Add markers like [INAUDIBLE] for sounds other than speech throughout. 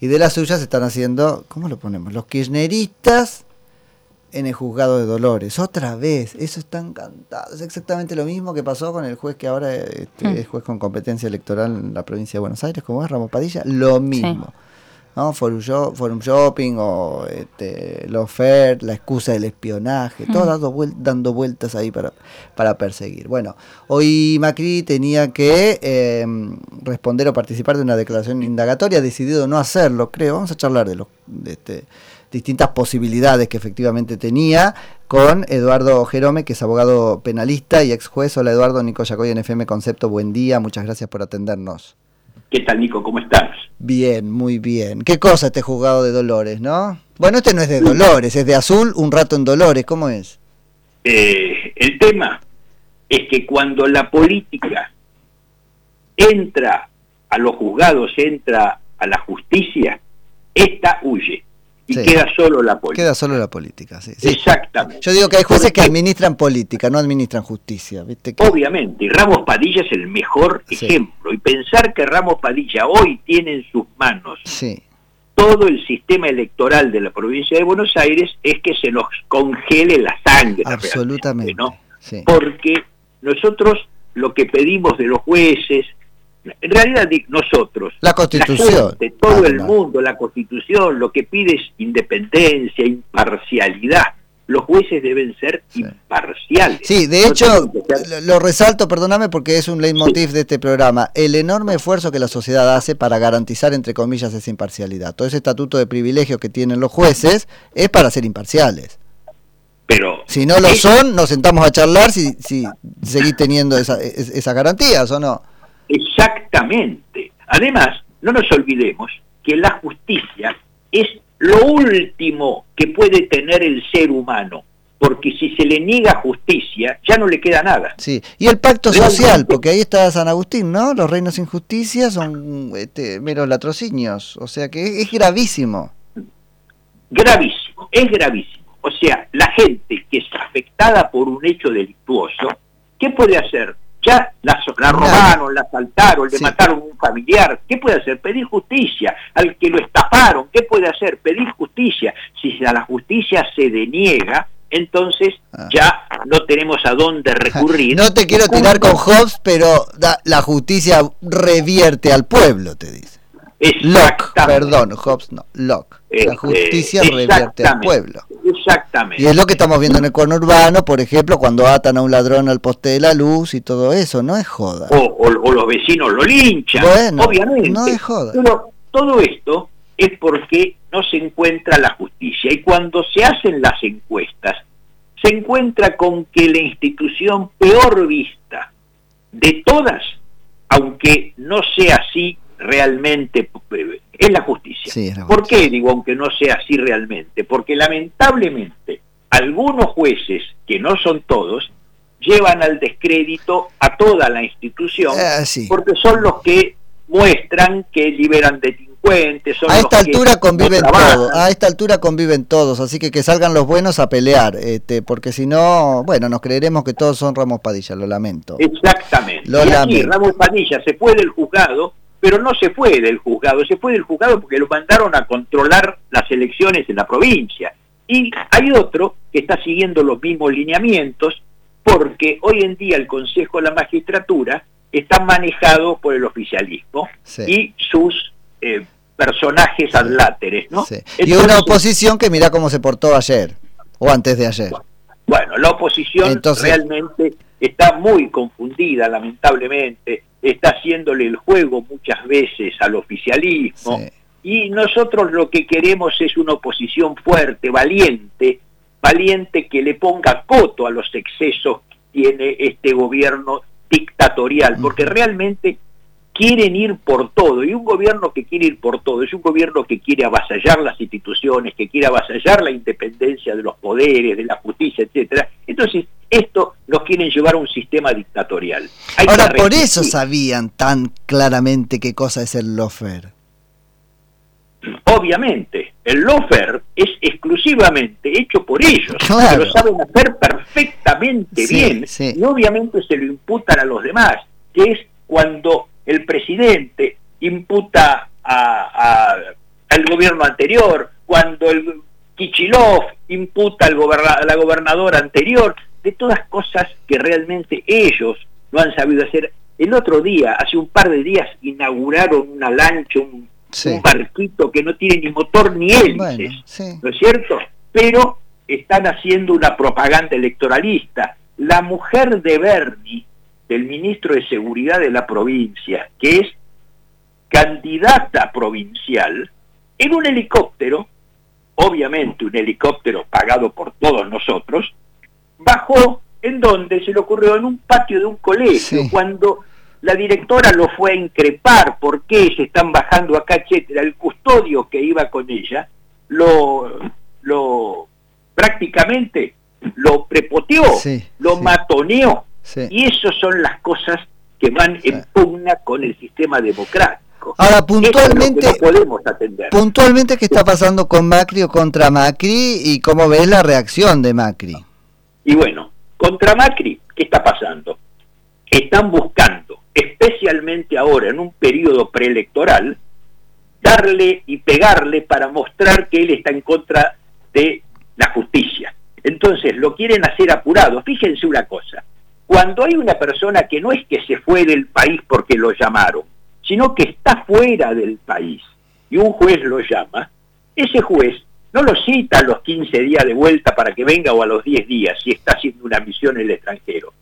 Y de las suyas están haciendo, ¿cómo lo ponemos? Los kirchneristas en el juzgado de Dolores. Otra vez, eso está encantado. Es exactamente lo mismo que pasó con el juez que ahora este, Mm. es juez con competencia electoral en la provincia de Buenos Aires, como es Ramos Padilla. Lo mismo. ¿No? Forum, Sho- Forum Shopping o este, lo Fair, la excusa del espionaje, todo dando, vuel- dando vueltas ahí para, para perseguir. Bueno, hoy Macri tenía que eh, responder o participar de una declaración indagatoria, ha decidido no hacerlo, creo. Vamos a charlar de, los, de este, distintas posibilidades que efectivamente tenía con Eduardo Jerome, que es abogado penalista y ex juez. Hola Eduardo, Nico Yacoy en FM Concepto, buen día, muchas gracias por atendernos. ¿Qué tal, Nico? ¿Cómo estás? Bien, muy bien. ¿Qué cosa este juzgado de Dolores, no? Bueno, este no es de Dolores, es de Azul, un rato en Dolores, ¿cómo es? Eh, el tema es que cuando la política entra a los juzgados, entra a la justicia, esta huye y Sí. queda solo la política. Queda solo la política, sí. sí. Exactamente. Yo digo que hay jueces que administran política, no administran justicia, ¿viste? Que- Obviamente, y Ramos Padilla es el mejor ejemplo. Y pensar que Ramos Padilla hoy tiene en sus manos todo el sistema electoral de la provincia de Buenos Aires es que se nos congele la sangre. absolutamente. ¿no? Porque nosotros lo que pedimos de los jueces, en realidad nosotros, La Constitución. gente, todo el además. mundo, la constitución, lo que pide es independencia, imparcialidad. Los jueces deben ser Sí. imparciales. Sí, de No hecho, ser- lo, resalto, perdóname, porque es un leitmotiv de este programa, el enorme esfuerzo que la sociedad hace para garantizar, entre comillas, esa imparcialidad. Todo ese estatuto de privilegio que tienen los jueces es para ser imparciales. pero Si no lo son, nos sentamos a charlar si, si seguís teniendo esa- es- esas garantías o no. Exactamente. Además, no nos olvidemos que la justicia es lo último que puede tener el ser humano, porque si se le niega justicia, ya no le queda nada. Sí. Y el pacto social, porque ahí está San Agustín, ¿no? Los reinos sin justicia son este, meros latrocinios. O sea que es, es gravísimo. Gravísimo, es gravísimo. O sea, la gente que es afectada por un hecho delictuoso, ¿qué puede hacer? Ya la, la robaron, la asaltaron, le Sí. mataron a un familiar. ¿Qué puede hacer? Pedir justicia. Al que lo estafaron, ¿qué puede hacer? Pedir justicia. Si a la justicia se deniega, entonces Ah. ya no tenemos a dónde recurrir. No te quiero tirar con Hobbes, pero da- la justicia revierte al pueblo, te dice. Locke, perdón, Hobbes no, Locke. La Este, justicia revierte al pueblo. Exactamente. Y es lo que estamos viendo en el conurbano, por ejemplo, cuando atan a un ladrón al poste de la luz y todo eso, no es joda. o, o- o los vecinos lo linchan, Bueno, obviamente. no es joda. Pero todo esto es porque no se encuentra la justicia. Y cuando se hacen las encuestas, se encuentra con que la institución peor vista de todas, aunque no sea así realmente, eh, es la justicia. Sí, es la ¿Por justicia. qué digo aunque no sea así realmente? Porque lamentablemente algunos jueces, que no son todos, llevan al descrédito a toda la institución Ah, sí. porque son los que muestran que liberan delincuentes. Son A esta altura conviven todos, a esta altura conviven todos, así que que salgan los buenos a pelear, este, porque si no, bueno, nos creeremos que todos son Ramos Padilla, lo lamento. Exactamente. Lo y aquí lamento. Ramos Padilla se fue del juzgado, pero no se fue del juzgado, se fue del juzgado porque lo mandaron a controlar las elecciones en la provincia. Y hay otro que está siguiendo los mismos lineamientos porque hoy en día el Consejo de la Magistratura está manejado por el oficialismo Sí. y sus eh, personajes adláteres, ¿no? Sí. Y una oposición que mira cómo se portó ayer, o antes de ayer. Bueno, la oposición Entonces- realmente está muy confundida, lamentablemente, está haciéndole el juego muchas veces al oficialismo Sí. y nosotros lo que queremos es una oposición fuerte, valiente, valiente que le ponga coto a los excesos que tiene este gobierno dictatorial, porque realmente quieren ir por todo, y un gobierno que quiere ir por todo, es un gobierno que quiere avasallar las instituciones, que quiere avasallar la independencia de los poderes, de la justicia, etcétera. Entonces, esto nos quieren llevar a un sistema dictatorial. Hay Ahora, por eso sabían tan claramente qué cosa es el lofer. Obviamente, el lofer es exclusivamente hecho por ellos, [LAUGHS] Claro. lo saben hacer perfectamente Sí, bien, sí. y obviamente se lo imputan a los demás, que es cuando el presidente imputa a, a- al gobierno anterior, cuando el Kichilov imputa al a la gobernadora anterior, de todas cosas que realmente ellos no han sabido hacer. El otro día, hace un par de días, inauguraron una lancha, un, barquito que no tiene ni motor ni hélices, ¿no es cierto? Pero están haciendo una propaganda electoralista. La mujer de Berni, del ministro de Seguridad de la provincia, que es candidata provincial, en un helicóptero, obviamente un helicóptero pagado por todos nosotros, bajó en donde se le ocurrió en un patio de un colegio, cuando la directora lo fue a increpar, por qué se están bajando acá, etcétera, el custodio que iba con ella, lo, lo prácticamente lo prepoteó, lo matoneó, y esas son las cosas que van en pugna con el sistema democrático. Ahora, puntualmente, podemos atender. puntualmente, ¿qué está pasando con Macri o contra Macri y cómo ves la reacción de Macri? Y bueno, contra Macri, ¿qué está pasando? Están buscando, especialmente ahora en un periodo preelectoral, darle y pegarle para mostrar que él está en contra de la justicia. Entonces lo quieren hacer apurado. Fíjense una cosa, cuando hay una persona que no es que se fue del país porque lo llamaron, sino que está fuera del país y un juez lo llama, ese juez no lo cita a los 15 días de vuelta para que venga o a los 10 días si está haciendo una misión en el extranjero.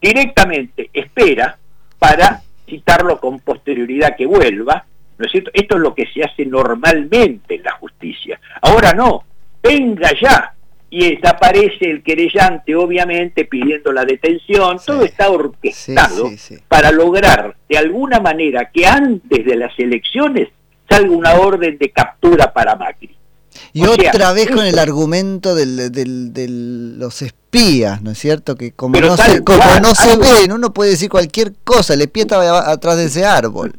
Directamente espera para citarlo con posterioridad que vuelva, ¿no es cierto? Esto es lo que se hace normalmente en la justicia. Ahora no, venga ya. Y desaparece el querellante, obviamente, pidiendo la detención. Todo está orquestado para lograr, de alguna manera, que antes de las elecciones salga una orden de captura para Macri. Y otra vez con el argumento de los espías, ¿no es cierto? Que como no, se, como no se ven, uno puede decir cualquier cosa, el espía estaba atrás de ese árbol.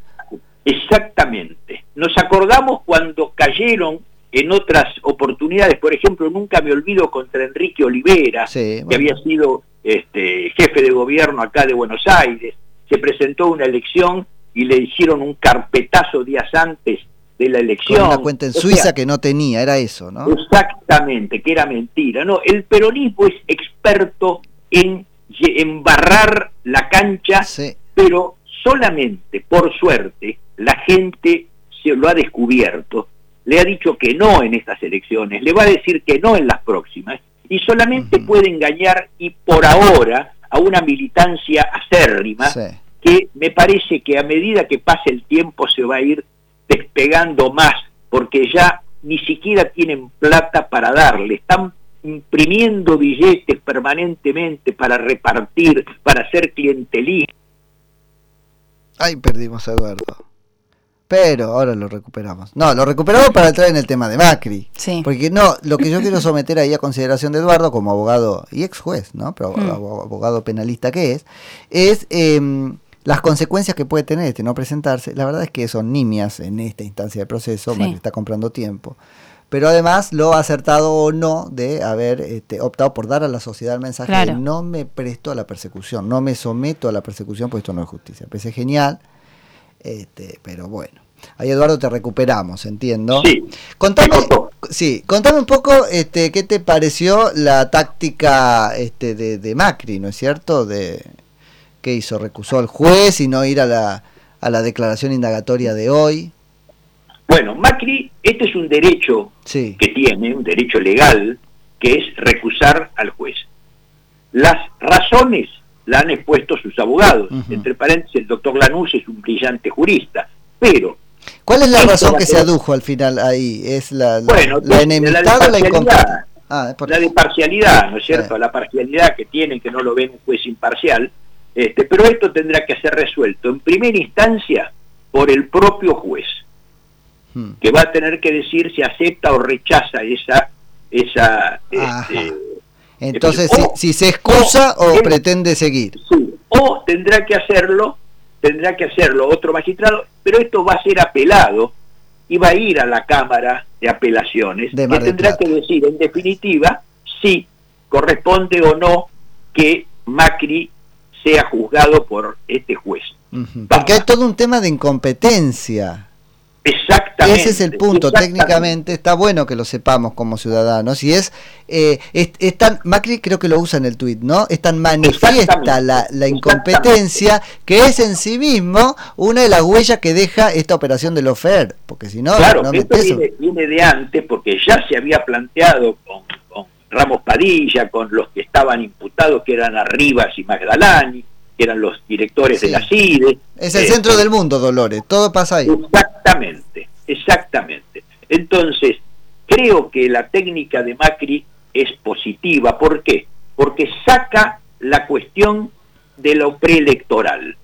Exactamente. Nos acordamos cuando cayeron en otras oportunidades, por ejemplo, nunca me olvido contra Enrique Olivera, que había sido este, jefe de gobierno acá de Buenos Aires, se presentó una elección y le hicieron un carpetazo días antes de la elección. Con una cuenta en Suiza que no tenía, era eso, ¿no? Exactamente, que era mentira. No, el peronismo es experto en embarrar la cancha, pero solamente, por suerte, la gente se lo ha descubierto, le ha dicho que no en estas elecciones, le va a decir que no en las próximas, y solamente puede engañar, y por ahora, a una militancia acérrima, que me parece que a medida que pase el tiempo se va a ir despegando más, porque ya ni siquiera tienen plata para darle, están imprimiendo billetes permanentemente para repartir, para hacer clientelismo. Ahí perdimos a Eduardo. Pero ahora lo recuperamos. No, lo recuperamos para entrar en el tema de Macri. Sí. Porque no, lo que yo quiero someter ahí a consideración de Eduardo como abogado y ex juez, ¿no? Pero mm. abogado penalista que es, es eh, las consecuencias que puede tener este no presentarse, la verdad es que son nimias en esta instancia de proceso, sí. está comprando tiempo. Pero además lo acertado o no de haber este, optado por dar a la sociedad el mensaje de no me presto a la persecución, no me someto a la persecución, pues esto no es justicia. Parece genial, este, pero bueno. Ahí Eduardo te recuperamos, entiendo. Sí. Contame, sí, contame un poco este, qué te pareció la táctica este, de, de Macri, ¿no es cierto? De, ¿Qué hizo? ¿Recusó al juez y no ir a la, a la declaración indagatoria de hoy? Bueno, Macri, este es un derecho que tiene, un derecho legal, que es recusar al juez. Las razones la han expuesto sus abogados. Entre paréntesis, el doctor Lanús es un brillante jurista. Pero. ¿Cuál es la razón que se adujo al final ahí? ¿Es la, la, enemistad o la incompetencia? Ah, la de parcialidad, ¿no es cierto? La parcialidad que tiene, que no lo ve un juez imparcial. Este, pero esto tendrá que ser resuelto en primera instancia por el propio juez, hmm. que va a tener que decir si acepta o rechaza esa... esa este, Entonces, si, se excusa o, pretende seguir. o tendrá que hacerlo, tendrá que hacerlo otro magistrado, pero esto va a ser apelado y va a ir a la Cámara de Apelaciones, que tendrá que decir en definitiva si corresponde o no que Macri sea juzgado por este juez. Porque hay todo un tema de incompetencia. Exactamente. Ese es el punto. Técnicamente está bueno que lo sepamos como ciudadanos. Y es, eh, es, tan, Macri creo que lo usa en el tuit, ¿no? Es tan manifiesta la, la incompetencia que es en sí mismo una de las huellas que deja esta operación de Lofer. Porque si no, claro, no esto viene, viene, de antes porque ya se había planteado con, con Ramos Padilla, con los que estaban imputados, que eran Arribas y Magdalani que eran los directores de la CIDE. Es el centro del mundo, Dolores, todo pasa ahí. Exactamente, exactamente. Entonces, creo que la técnica de Macri es positiva. ¿Por qué? Porque saca la cuestión de lo preelectoral.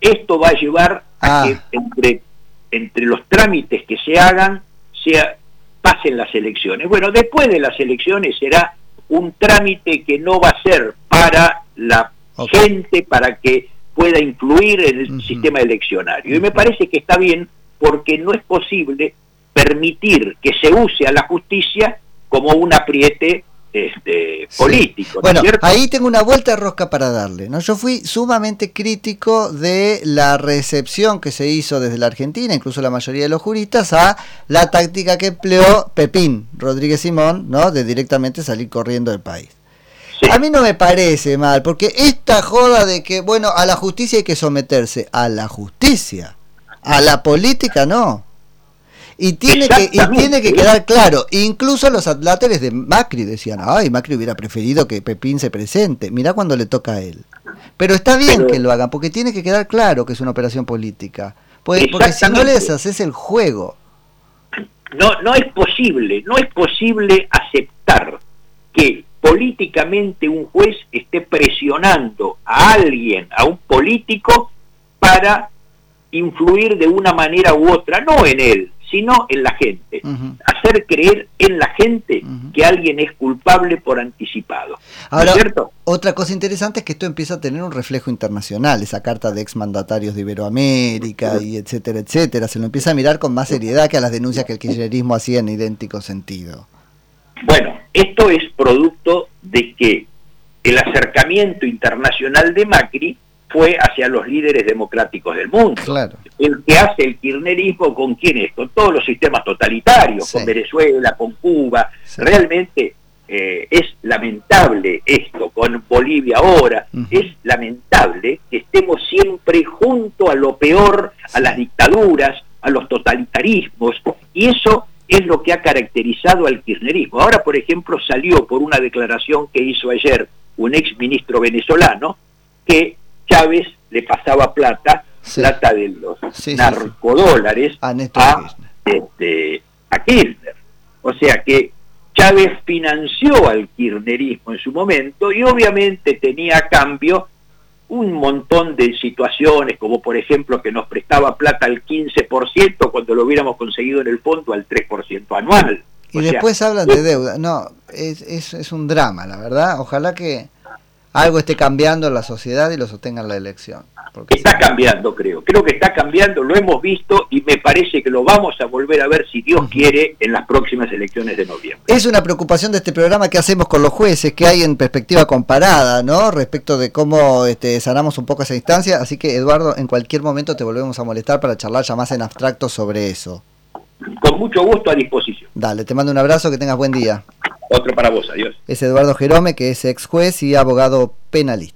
Esto va a llevar a ah. que entre, entre los trámites que se hagan sea, pasen las elecciones. Bueno, después de las elecciones será un trámite que no va a ser para la gente para que pueda influir en el sistema eleccionario. Y me parece que está bien porque no es posible permitir que se use a la justicia como un apriete este, político. bueno, ahí tengo una vuelta de rosca para darle. ¿no? Yo fui sumamente crítico de la recepción que se hizo desde la Argentina, incluso la mayoría de los juristas, a la táctica que empleó Pepín Rodríguez Simón, ¿no? de directamente salir corriendo del país. A mí no me parece mal, porque esta joda de que, bueno, a la justicia hay que someterse, a la justicia, a la política no. Y tiene, que, y tiene que quedar claro, incluso los atláteres de Macri decían, ay, Macri hubiera preferido que Pepín se presente, mirá cuando le toca a él. Pero está bien que lo hagan, porque tiene que quedar claro que es una operación política. Pues, porque si no les haces el juego. No, no es posible, no es posible aceptar que políticamente un juez esté presionando a alguien, a un político, para influir de una manera u otra, no en él, sino en la gente. Hacer creer en la gente que alguien es culpable por anticipado. Ahora, cierto? otra cosa interesante es que esto empieza a tener un reflejo internacional, esa carta de exmandatarios de Iberoamérica y etcétera, etcétera. Se lo empieza a mirar con más seriedad que a las denuncias que el kirchnerismo hacía en idéntico sentido. Bueno, esto es producto de que el acercamiento internacional de Macri fue hacia los líderes democráticos del mundo. El que hace el kirchnerismo con quiénes, con todos los sistemas totalitarios, con Venezuela, con Cuba. Realmente eh, es lamentable esto, con Bolivia ahora, es lamentable que estemos siempre junto a lo peor, a las dictaduras, a los totalitarismos, y eso es lo que ha caracterizado al kirchnerismo. Ahora, por ejemplo, salió por una declaración que hizo ayer un ex ministro venezolano que Chávez le pasaba plata, plata de los narcodólares a, este, a Kirchner. O sea que Chávez financió al kirchnerismo en su momento y obviamente tenía a cambio un montón de situaciones, como por ejemplo que nos prestaba plata al 15% cuando lo hubiéramos conseguido en el fondo al 3% anual. Y después hablan de deuda. No, es, es, es un drama, la verdad. Ojalá que algo esté cambiando en la sociedad y lo sostenga la elección. está cambiando, creo. Creo que está cambiando, lo hemos visto y me parece que lo vamos a volver a ver, si Dios quiere, en las próximas elecciones de noviembre. Es una preocupación de este programa que hacemos con los jueces, que hay en perspectiva comparada, ¿no? Respecto de cómo este, sanamos un poco esa instancia. Así que, Eduardo, en cualquier momento te volvemos a molestar para charlar ya más en abstracto sobre eso. Con mucho gusto a disposición. Dale, te mando un abrazo, que tengas buen día. Otro para vos, adiós. Es Eduardo Jerome, que es ex juez y abogado penalista.